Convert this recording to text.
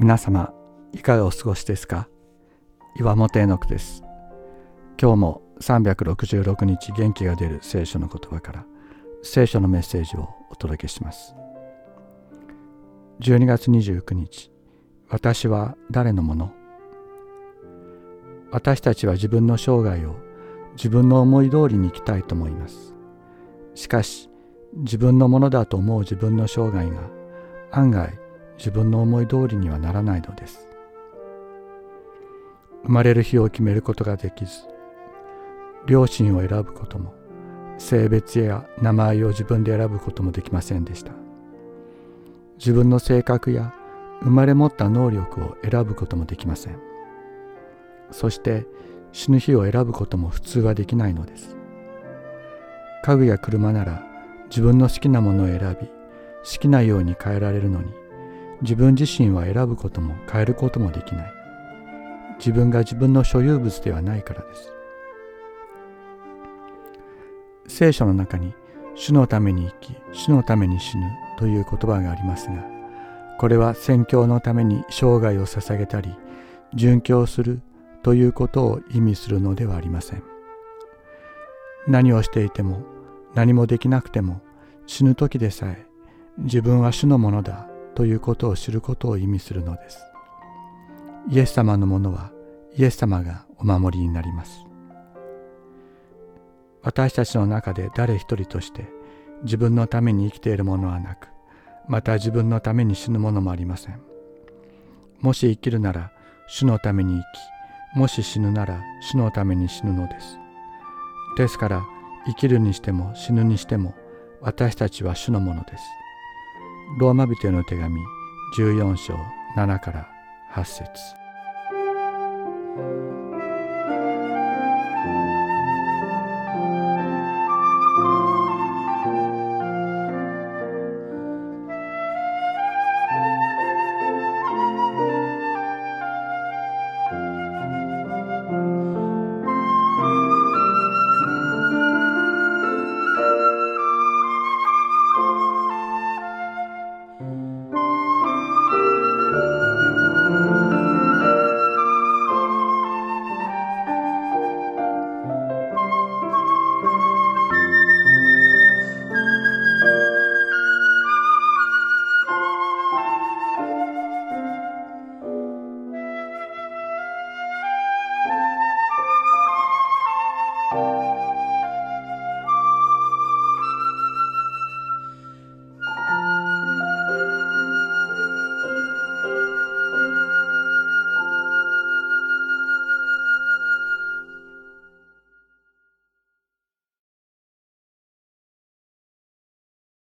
皆様いかがお過ごしですか？岩本絵の句です。今日も366日元気が出る聖書の言葉から聖書のメッセージをお届けします。12月29日私は誰のもの？私たちは自分の生涯を自分の思い通りに生きたいと思います。しかし自分のものだと思う自分の生涯が案外自分の思い通りにはならないのです。生まれる日を決めることができず両親を選ぶことも性別や名前を自分で選ぶこともできませんでした。自分の性格や生まれ持った能力を選ぶこともできません。そして死ぬ日を選ぶことも普通はできないのです。家具や車なら自分の好きなものを選び好きなように変えられるのに自分自身は選ぶことも変えることもできない。自分が自分の所有物ではないからです。聖書の中に主のために生き主のために死ぬという言葉がありますがこれは宣教のために生涯を捧げたり殉教するということを意味するのではありません。何をしていても何もできなくても死ぬ時でさえ自分は主のものだということを知ることを意味するのです。イエス様のものはイエス様がお守りになります。私たちの中で誰一人として自分のために生きているものはなくまた自分のために死ぬものもありません。もし生きるなら主のために生きもし死ぬなら主のために死ぬのです。ですから生きるにしても死ぬにしても私たちは主のものです。ローマ人への手紙14章7から8節。